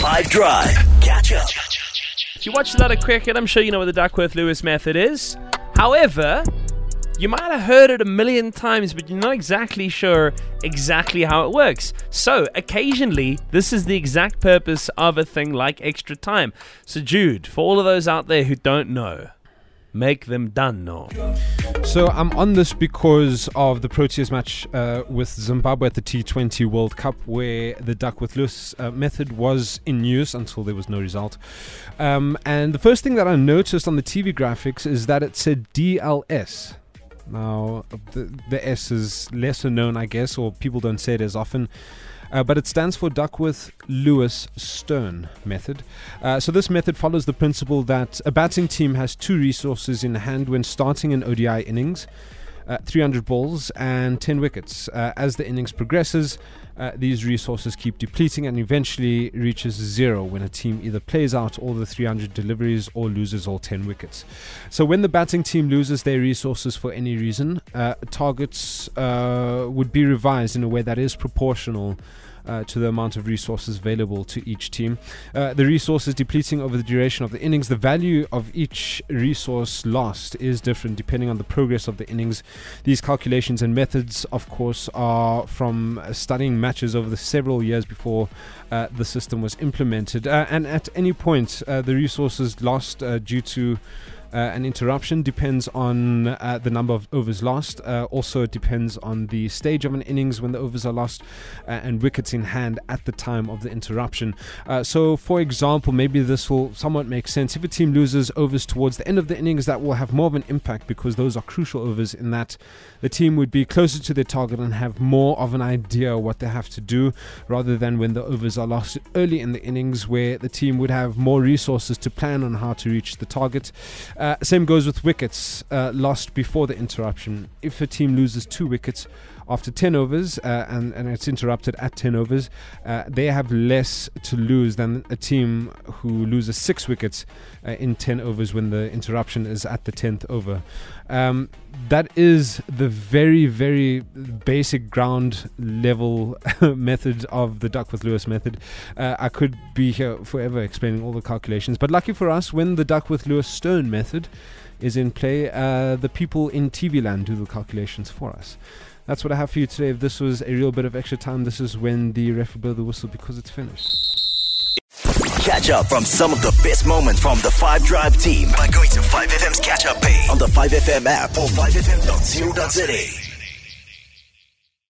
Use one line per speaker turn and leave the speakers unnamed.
5 Drive. Catch up.
If you watch a lot of cricket, I'm sure you know what the Duckworth Lewis method is. However, you might have heard it a million times, but you're not exactly sure exactly how it works. So, occasionally, this is the exact purpose of a thing like extra time. So, Jude, for all of those out there who don't know, make them done know.
So I'm on this because of the Proteas match uh, with Zimbabwe at the T20 World Cup, where the Duckworth Lewis uh, method was in use until there was no result. Um, and the first thing that I noticed on the TV graphics is that it said DLS. Now, the, the S is lesser known, I guess, or people don't say it as often. Uh, but it stands for Duckworth Lewis Stern method. Uh, so, this method follows the principle that a batting team has two resources in hand when starting an ODI innings. Uh, 300 balls and 10 wickets. Uh, as the innings progresses, uh, these resources keep depleting and eventually reaches zero when a team either plays out all the 300 deliveries or loses all 10 wickets. So when the batting team loses their resources for any reason, uh, targets uh, would be revised in a way that is proportional uh, to the amount of resources available to each team. Uh, the resources depleting over the duration of the innings, the value of each resource lost is different depending on the progress of the innings. These calculations and methods, of course, are from studying matches over the several years before uh, the system was implemented. Uh, and at any point, uh, the resources lost uh, due to uh, an interruption depends on uh, the number of overs lost. Uh, also, it depends on the stage of an innings when the overs are lost uh, and wickets in hand at the time of the interruption. Uh, so, for example, maybe this will somewhat make sense. If a team loses overs towards the end of the innings, that will have more of an impact because those are crucial overs in that the team would be closer to their target and have more of an idea what they have to do rather than when the overs are lost early in the innings where the team would have more resources to plan on how to reach the target. Uh, same goes with wickets uh, lost before the interruption. If a team loses two wickets after 10 overs uh, and, and it's interrupted at 10 overs, uh, they have less to lose than a team who loses six wickets uh, in 10 overs when the interruption is at the 10th over. Um, that is the very, very basic ground level method of the Duckworth Lewis method. Uh, I could be here forever explaining all the calculations, but lucky for us, when the Duckworth Lewis Stone method is in play, uh, the people in TV land do the calculations for us. That's what I have for you today. If this was a real bit of extra time, this is when the ref will blow the whistle because it's finished.
Catch up from some of the best moments from the 5 Drive team by going to 5FM's catch up page on the 5FM app or 5FM.co.za.